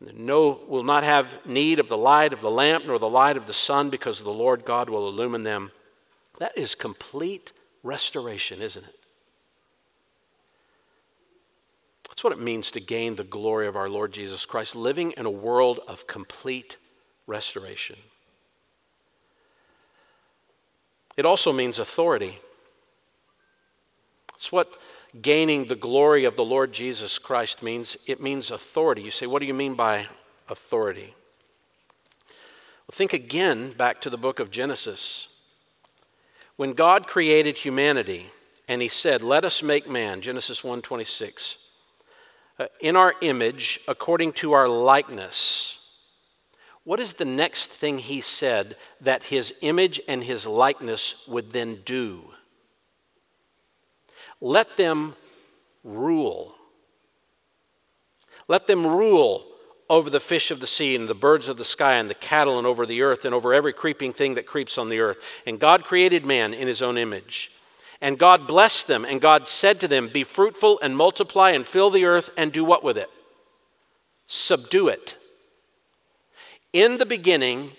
No will not have need of the light of the lamp nor the light of the sun, because the Lord God will illumine them. That is complete restoration, isn't it? That's what it means to gain the glory of our Lord Jesus Christ, living in a world of complete restoration. It also means authority. It's what gaining the glory of the Lord Jesus Christ means. It means authority. You say, what do you mean by authority? Well, think again back to the book of Genesis. When God created humanity and he said, "Let us make man," Genesis 1:26. Uh, in our image according to our likeness. What is the next thing he said that his image and his likeness would then do? Let them rule. Let them rule over the fish of the sea and the birds of the sky and the cattle and over the earth and over every creeping thing that creeps on the earth. And God created man in his own image. And God blessed them, and God said to them, Be fruitful and multiply and fill the earth and do what with it? Subdue it. In the beginning,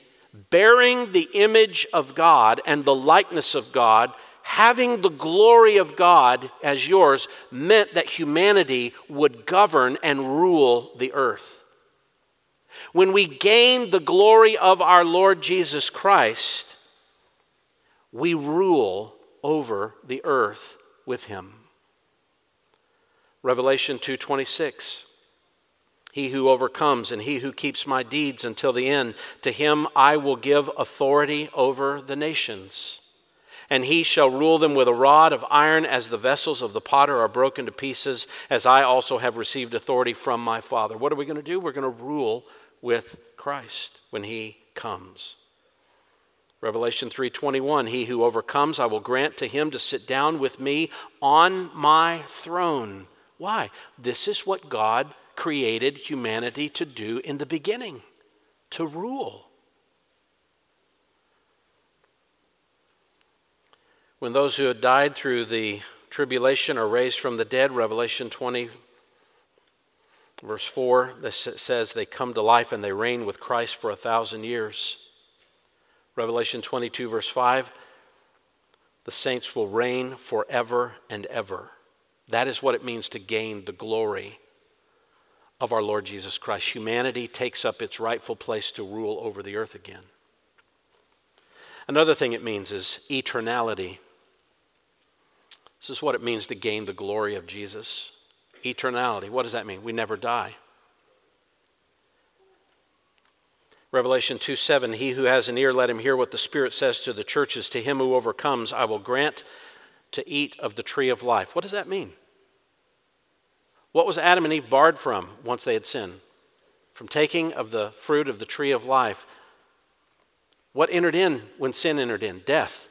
bearing the image of God and the likeness of God, having the glory of God as yours, meant that humanity would govern and rule the earth. When we gain the glory of our Lord Jesus Christ, we rule over the earth with him. Revelation 2:26 He who overcomes and he who keeps my deeds until the end to him I will give authority over the nations and he shall rule them with a rod of iron as the vessels of the potter are broken to pieces as I also have received authority from my father. What are we going to do? We're going to rule with Christ when he comes. Revelation 3:21 He who overcomes I will grant to him to sit down with me on my throne. Why? This is what God created humanity to do in the beginning, to rule. When those who had died through the tribulation are raised from the dead, Revelation 20 verse 4 this says they come to life and they reign with Christ for a thousand years. Revelation 22, verse 5 the saints will reign forever and ever. That is what it means to gain the glory of our Lord Jesus Christ. Humanity takes up its rightful place to rule over the earth again. Another thing it means is eternality. This is what it means to gain the glory of Jesus. Eternality. What does that mean? We never die. Revelation 2 7, he who has an ear, let him hear what the Spirit says to the churches. To him who overcomes, I will grant to eat of the tree of life. What does that mean? What was Adam and Eve barred from once they had sinned? From taking of the fruit of the tree of life. What entered in when sin entered in? Death.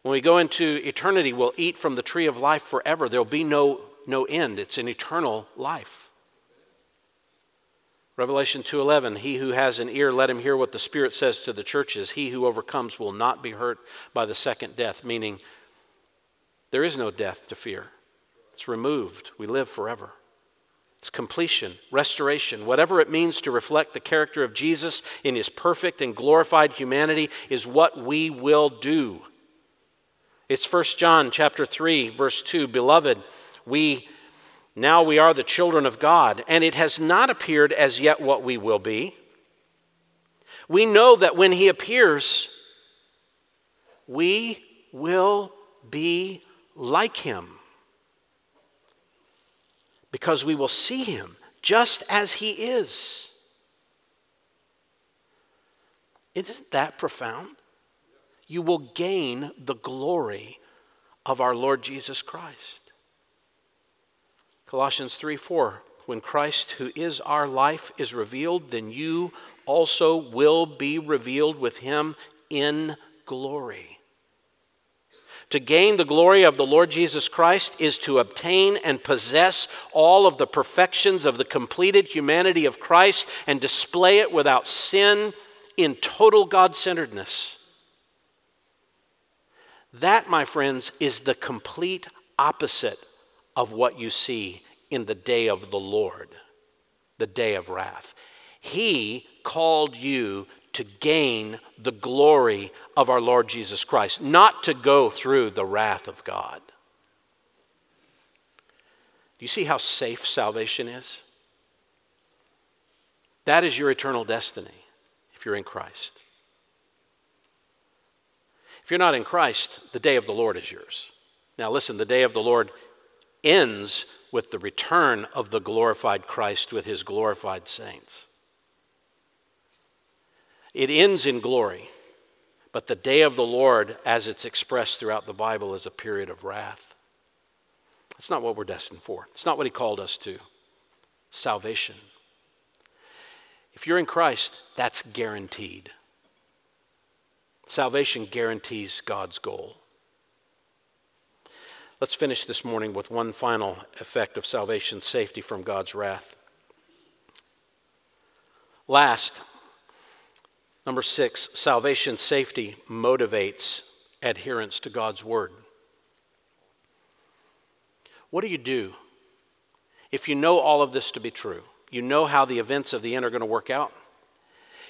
When we go into eternity, we'll eat from the tree of life forever. There'll be no, no end. It's an eternal life. Revelation 2:11 He who has an ear let him hear what the Spirit says to the churches. He who overcomes will not be hurt by the second death meaning there is no death to fear. It's removed. We live forever. It's completion restoration. Whatever it means to reflect the character of Jesus in his perfect and glorified humanity is what we will do. It's 1 John chapter 3 verse 2, beloved, we now we are the children of God, and it has not appeared as yet what we will be. We know that when he appears, we will be like him because we will see him just as he is. Isn't that profound? You will gain the glory of our Lord Jesus Christ. Colossians 3 4. When Christ, who is our life, is revealed, then you also will be revealed with him in glory. To gain the glory of the Lord Jesus Christ is to obtain and possess all of the perfections of the completed humanity of Christ and display it without sin in total God centeredness. That, my friends, is the complete opposite of what you see in the day of the Lord, the day of wrath. He called you to gain the glory of our Lord Jesus Christ, not to go through the wrath of God. Do you see how safe salvation is? That is your eternal destiny if you're in Christ. If you're not in Christ, the day of the Lord is yours. Now, listen, the day of the Lord ends with the return of the glorified Christ with his glorified saints. It ends in glory, but the day of the Lord, as it's expressed throughout the Bible, is a period of wrath. That's not what we're destined for. It's not what he called us to. Salvation. If you're in Christ, that's guaranteed. Salvation guarantees God's goal. Let's finish this morning with one final effect of salvation safety from God's wrath. Last, number six, salvation safety motivates adherence to God's word. What do you do if you know all of this to be true? You know how the events of the end are going to work out?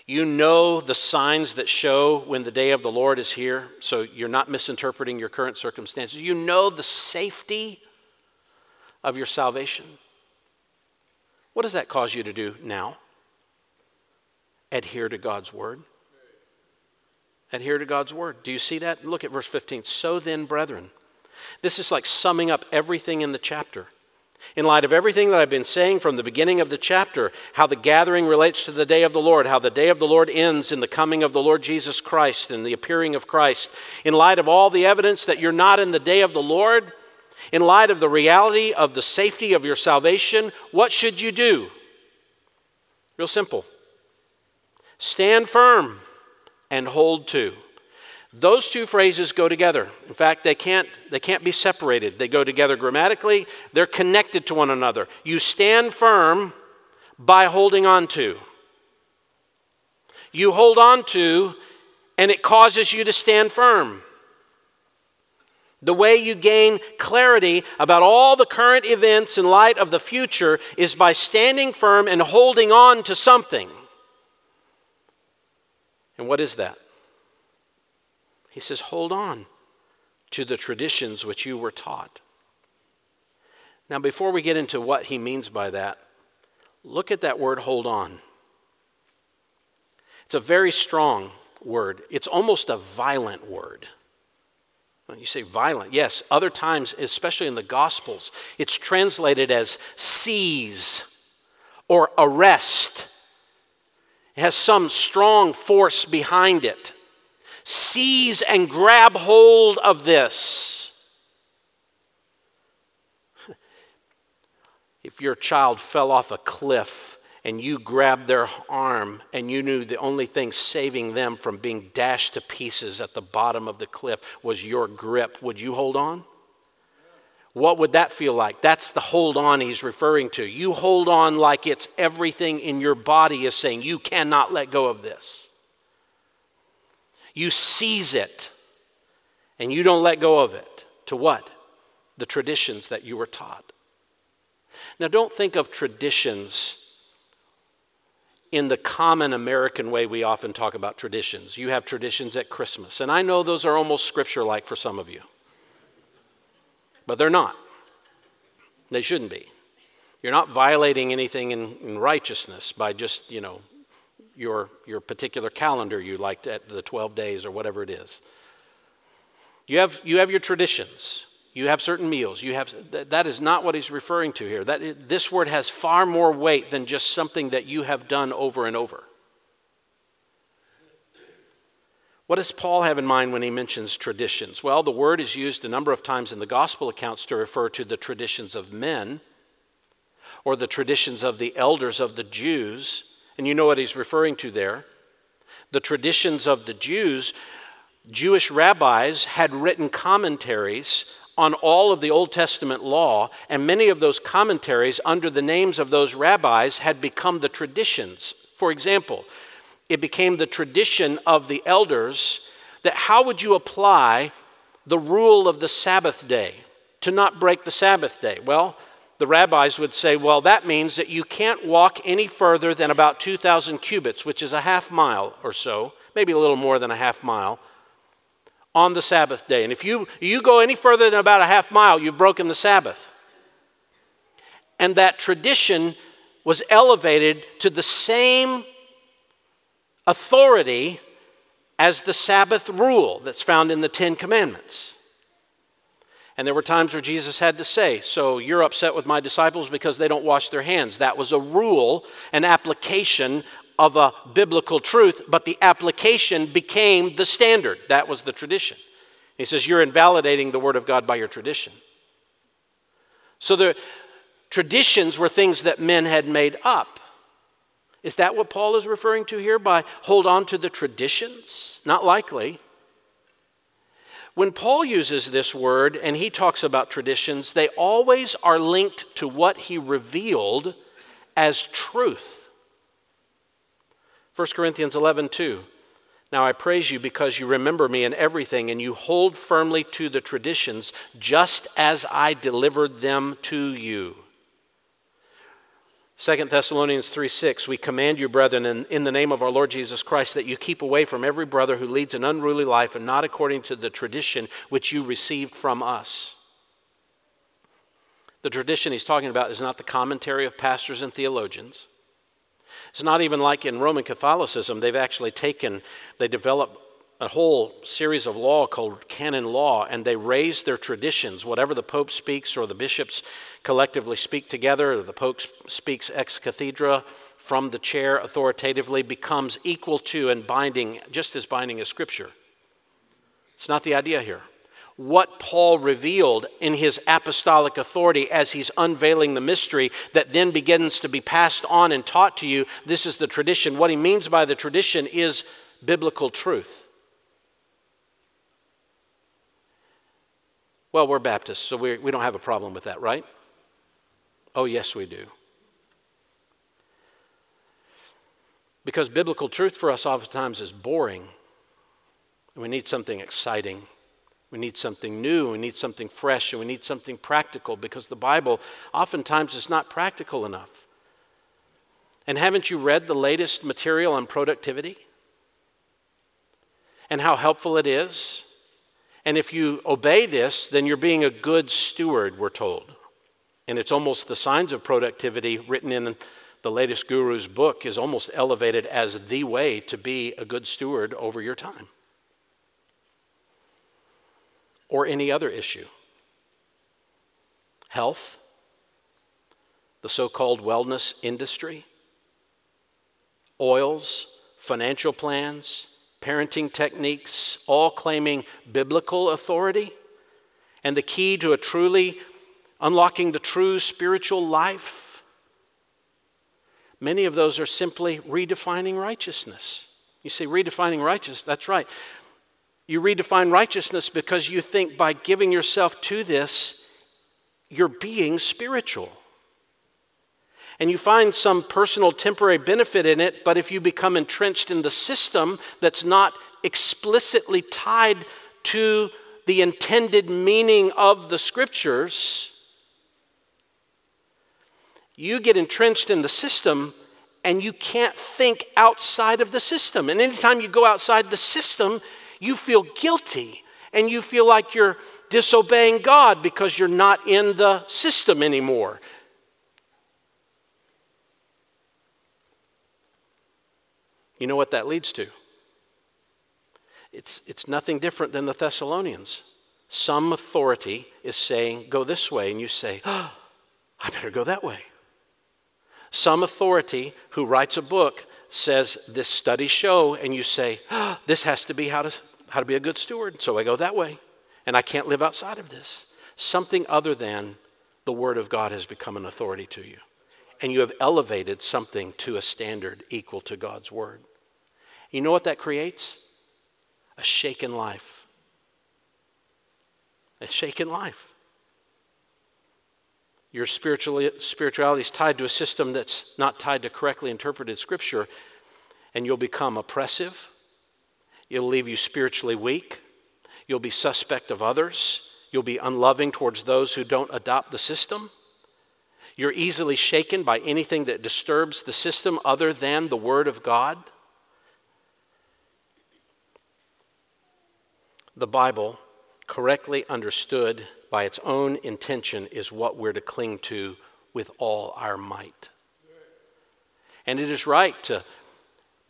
You know the signs that show when the day of the Lord is here, so you're not misinterpreting your current circumstances. You know the safety of your salvation. What does that cause you to do now? Adhere to God's word. Adhere to God's word. Do you see that? Look at verse 15. So then, brethren, this is like summing up everything in the chapter in light of everything that I've been saying from the beginning of the chapter, how the gathering relates to the day of the Lord, how the day of the Lord ends in the coming of the Lord Jesus Christ and the appearing of Christ, in light of all the evidence that you're not in the day of the Lord, in light of the reality of the safety of your salvation, what should you do? Real simple stand firm and hold to. Those two phrases go together. In fact, they can't, they can't be separated. They go together grammatically, they're connected to one another. You stand firm by holding on to. You hold on to, and it causes you to stand firm. The way you gain clarity about all the current events in light of the future is by standing firm and holding on to something. And what is that? He says, hold on to the traditions which you were taught. Now, before we get into what he means by that, look at that word hold on. It's a very strong word, it's almost a violent word. When you say violent, yes, other times, especially in the Gospels, it's translated as seize or arrest. It has some strong force behind it seize and grab hold of this. If your child fell off a cliff and you grabbed their arm and you knew the only thing saving them from being dashed to pieces at the bottom of the cliff was your grip, would you hold on? What would that feel like? That's the hold on he's referring to. You hold on like it's everything in your body is saying, you cannot let go of this. You seize it and you don't let go of it. To what? The traditions that you were taught. Now, don't think of traditions in the common American way we often talk about traditions. You have traditions at Christmas, and I know those are almost scripture like for some of you. But they're not. They shouldn't be. You're not violating anything in, in righteousness by just, you know, your, your particular calendar you liked at the 12 days or whatever it is. You have, you have your traditions. You have certain meals. You have, that is not what he's referring to here. That, this word has far more weight than just something that you have done over and over. What does Paul have in mind when he mentions traditions? Well, the word is used a number of times in the gospel accounts to refer to the traditions of men or the traditions of the elders of the Jews. And you know what he's referring to there. The traditions of the Jews, Jewish rabbis had written commentaries on all of the Old Testament law, and many of those commentaries, under the names of those rabbis, had become the traditions. For example, it became the tradition of the elders that how would you apply the rule of the Sabbath day to not break the Sabbath day? Well, the rabbis would say, well, that means that you can't walk any further than about 2,000 cubits, which is a half mile or so, maybe a little more than a half mile, on the Sabbath day. And if you, you go any further than about a half mile, you've broken the Sabbath. And that tradition was elevated to the same authority as the Sabbath rule that's found in the Ten Commandments. And there were times where Jesus had to say, So you're upset with my disciples because they don't wash their hands. That was a rule, an application of a biblical truth, but the application became the standard. That was the tradition. He says, You're invalidating the Word of God by your tradition. So the traditions were things that men had made up. Is that what Paul is referring to here by hold on to the traditions? Not likely. When Paul uses this word and he talks about traditions, they always are linked to what he revealed as truth. 1 Corinthians 11, 2. Now I praise you because you remember me in everything and you hold firmly to the traditions just as I delivered them to you. 2 Thessalonians 3 6, we command you, brethren, in, in the name of our Lord Jesus Christ, that you keep away from every brother who leads an unruly life and not according to the tradition which you received from us. The tradition he's talking about is not the commentary of pastors and theologians. It's not even like in Roman Catholicism, they've actually taken, they develop a whole series of law called canon law, and they raise their traditions. Whatever the Pope speaks or the bishops collectively speak together, the Pope speaks ex cathedra from the chair authoritatively, becomes equal to and binding, just as binding as Scripture. It's not the idea here. What Paul revealed in his apostolic authority as he's unveiling the mystery that then begins to be passed on and taught to you, this is the tradition. What he means by the tradition is biblical truth. Well, we're Baptists, so we, we don't have a problem with that, right? Oh, yes, we do. Because biblical truth for us oftentimes is boring. We need something exciting. We need something new. We need something fresh. And we need something practical because the Bible oftentimes is not practical enough. And haven't you read the latest material on productivity? And how helpful it is? And if you obey this, then you're being a good steward, we're told. And it's almost the signs of productivity written in the latest guru's book is almost elevated as the way to be a good steward over your time or any other issue. Health, the so called wellness industry, oils, financial plans, parenting techniques, all claiming biblical authority and the key to a truly unlocking the true spiritual life. Many of those are simply redefining righteousness. You say, redefining righteousness, that's right. You redefine righteousness because you think by giving yourself to this, you're being spiritual and you find some personal temporary benefit in it, but if you become entrenched in the system that's not explicitly tied to the intended meaning of the scriptures, you get entrenched in the system and you can't think outside of the system. And anytime you go outside the system, you feel guilty and you feel like you're disobeying God because you're not in the system anymore. You know what that leads to? It's, it's nothing different than the Thessalonians. Some authority is saying, go this way, and you say, oh, I better go that way. Some authority who writes a book says, This studies show, and you say, oh, This has to be how to, how to be a good steward, so I go that way, and I can't live outside of this. Something other than the Word of God has become an authority to you, and you have elevated something to a standard equal to God's Word. You know what that creates? A shaken life. A shaken life. Your spirituality is tied to a system that's not tied to correctly interpreted scripture, and you'll become oppressive. It'll leave you spiritually weak. You'll be suspect of others. You'll be unloving towards those who don't adopt the system. You're easily shaken by anything that disturbs the system other than the Word of God. The Bible, correctly understood by its own intention, is what we're to cling to with all our might. And it is right to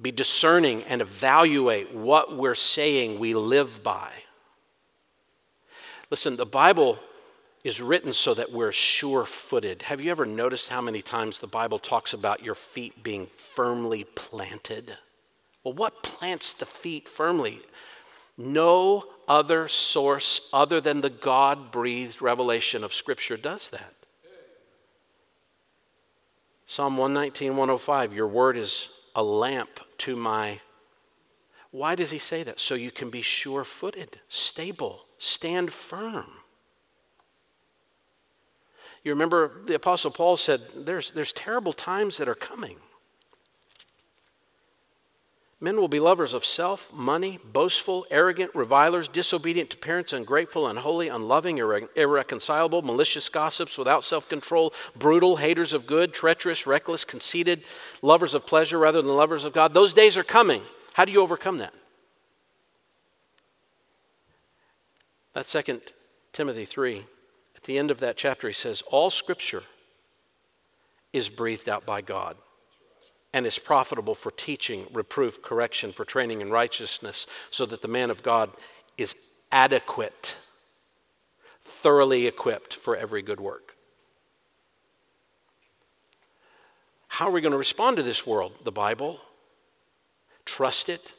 be discerning and evaluate what we're saying we live by. Listen, the Bible is written so that we're sure footed. Have you ever noticed how many times the Bible talks about your feet being firmly planted? Well, what plants the feet firmly? No other source other than the God breathed revelation of Scripture does that. Psalm 119, 105, your word is a lamp to my. Why does he say that? So you can be sure footed, stable, stand firm. You remember the Apostle Paul said, there's, there's terrible times that are coming. Men will be lovers of self, money, boastful, arrogant, revilers, disobedient to parents, ungrateful, unholy, unloving, irre- irreconcilable, malicious gossips, without self control, brutal, haters of good, treacherous, reckless, conceited, lovers of pleasure rather than lovers of God. Those days are coming. How do you overcome that? That's 2 Timothy 3. At the end of that chapter, he says, All scripture is breathed out by God and is profitable for teaching, reproof, correction, for training in righteousness, so that the man of God is adequate, thoroughly equipped for every good work. How are we going to respond to this world? The Bible? Trust it?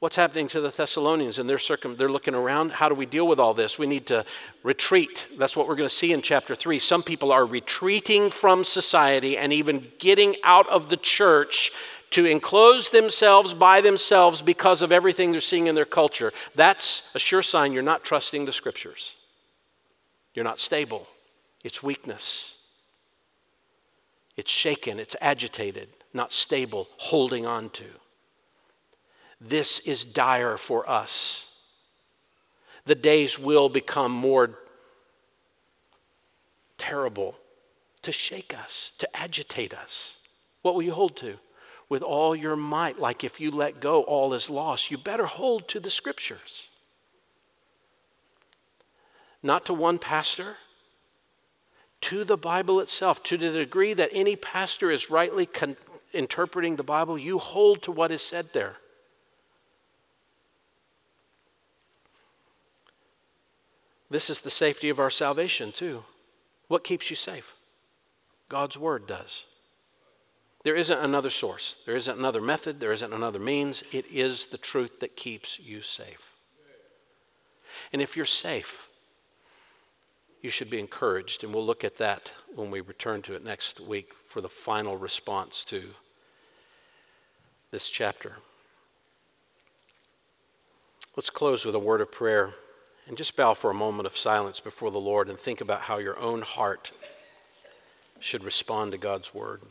What's happening to the Thessalonians and their circum they're looking around. How do we deal with all this? We need to retreat. That's what we're going to see in chapter 3. Some people are retreating from society and even getting out of the church to enclose themselves by themselves because of everything they're seeing in their culture. That's a sure sign you're not trusting the scriptures. You're not stable. It's weakness. It's shaken, it's agitated, not stable, holding on to. This is dire for us. The days will become more terrible to shake us, to agitate us. What will you hold to? With all your might, like if you let go, all is lost. You better hold to the scriptures. Not to one pastor, to the Bible itself. To the degree that any pastor is rightly con- interpreting the Bible, you hold to what is said there. This is the safety of our salvation, too. What keeps you safe? God's Word does. There isn't another source, there isn't another method, there isn't another means. It is the truth that keeps you safe. And if you're safe, you should be encouraged. And we'll look at that when we return to it next week for the final response to this chapter. Let's close with a word of prayer. And just bow for a moment of silence before the Lord and think about how your own heart should respond to God's word.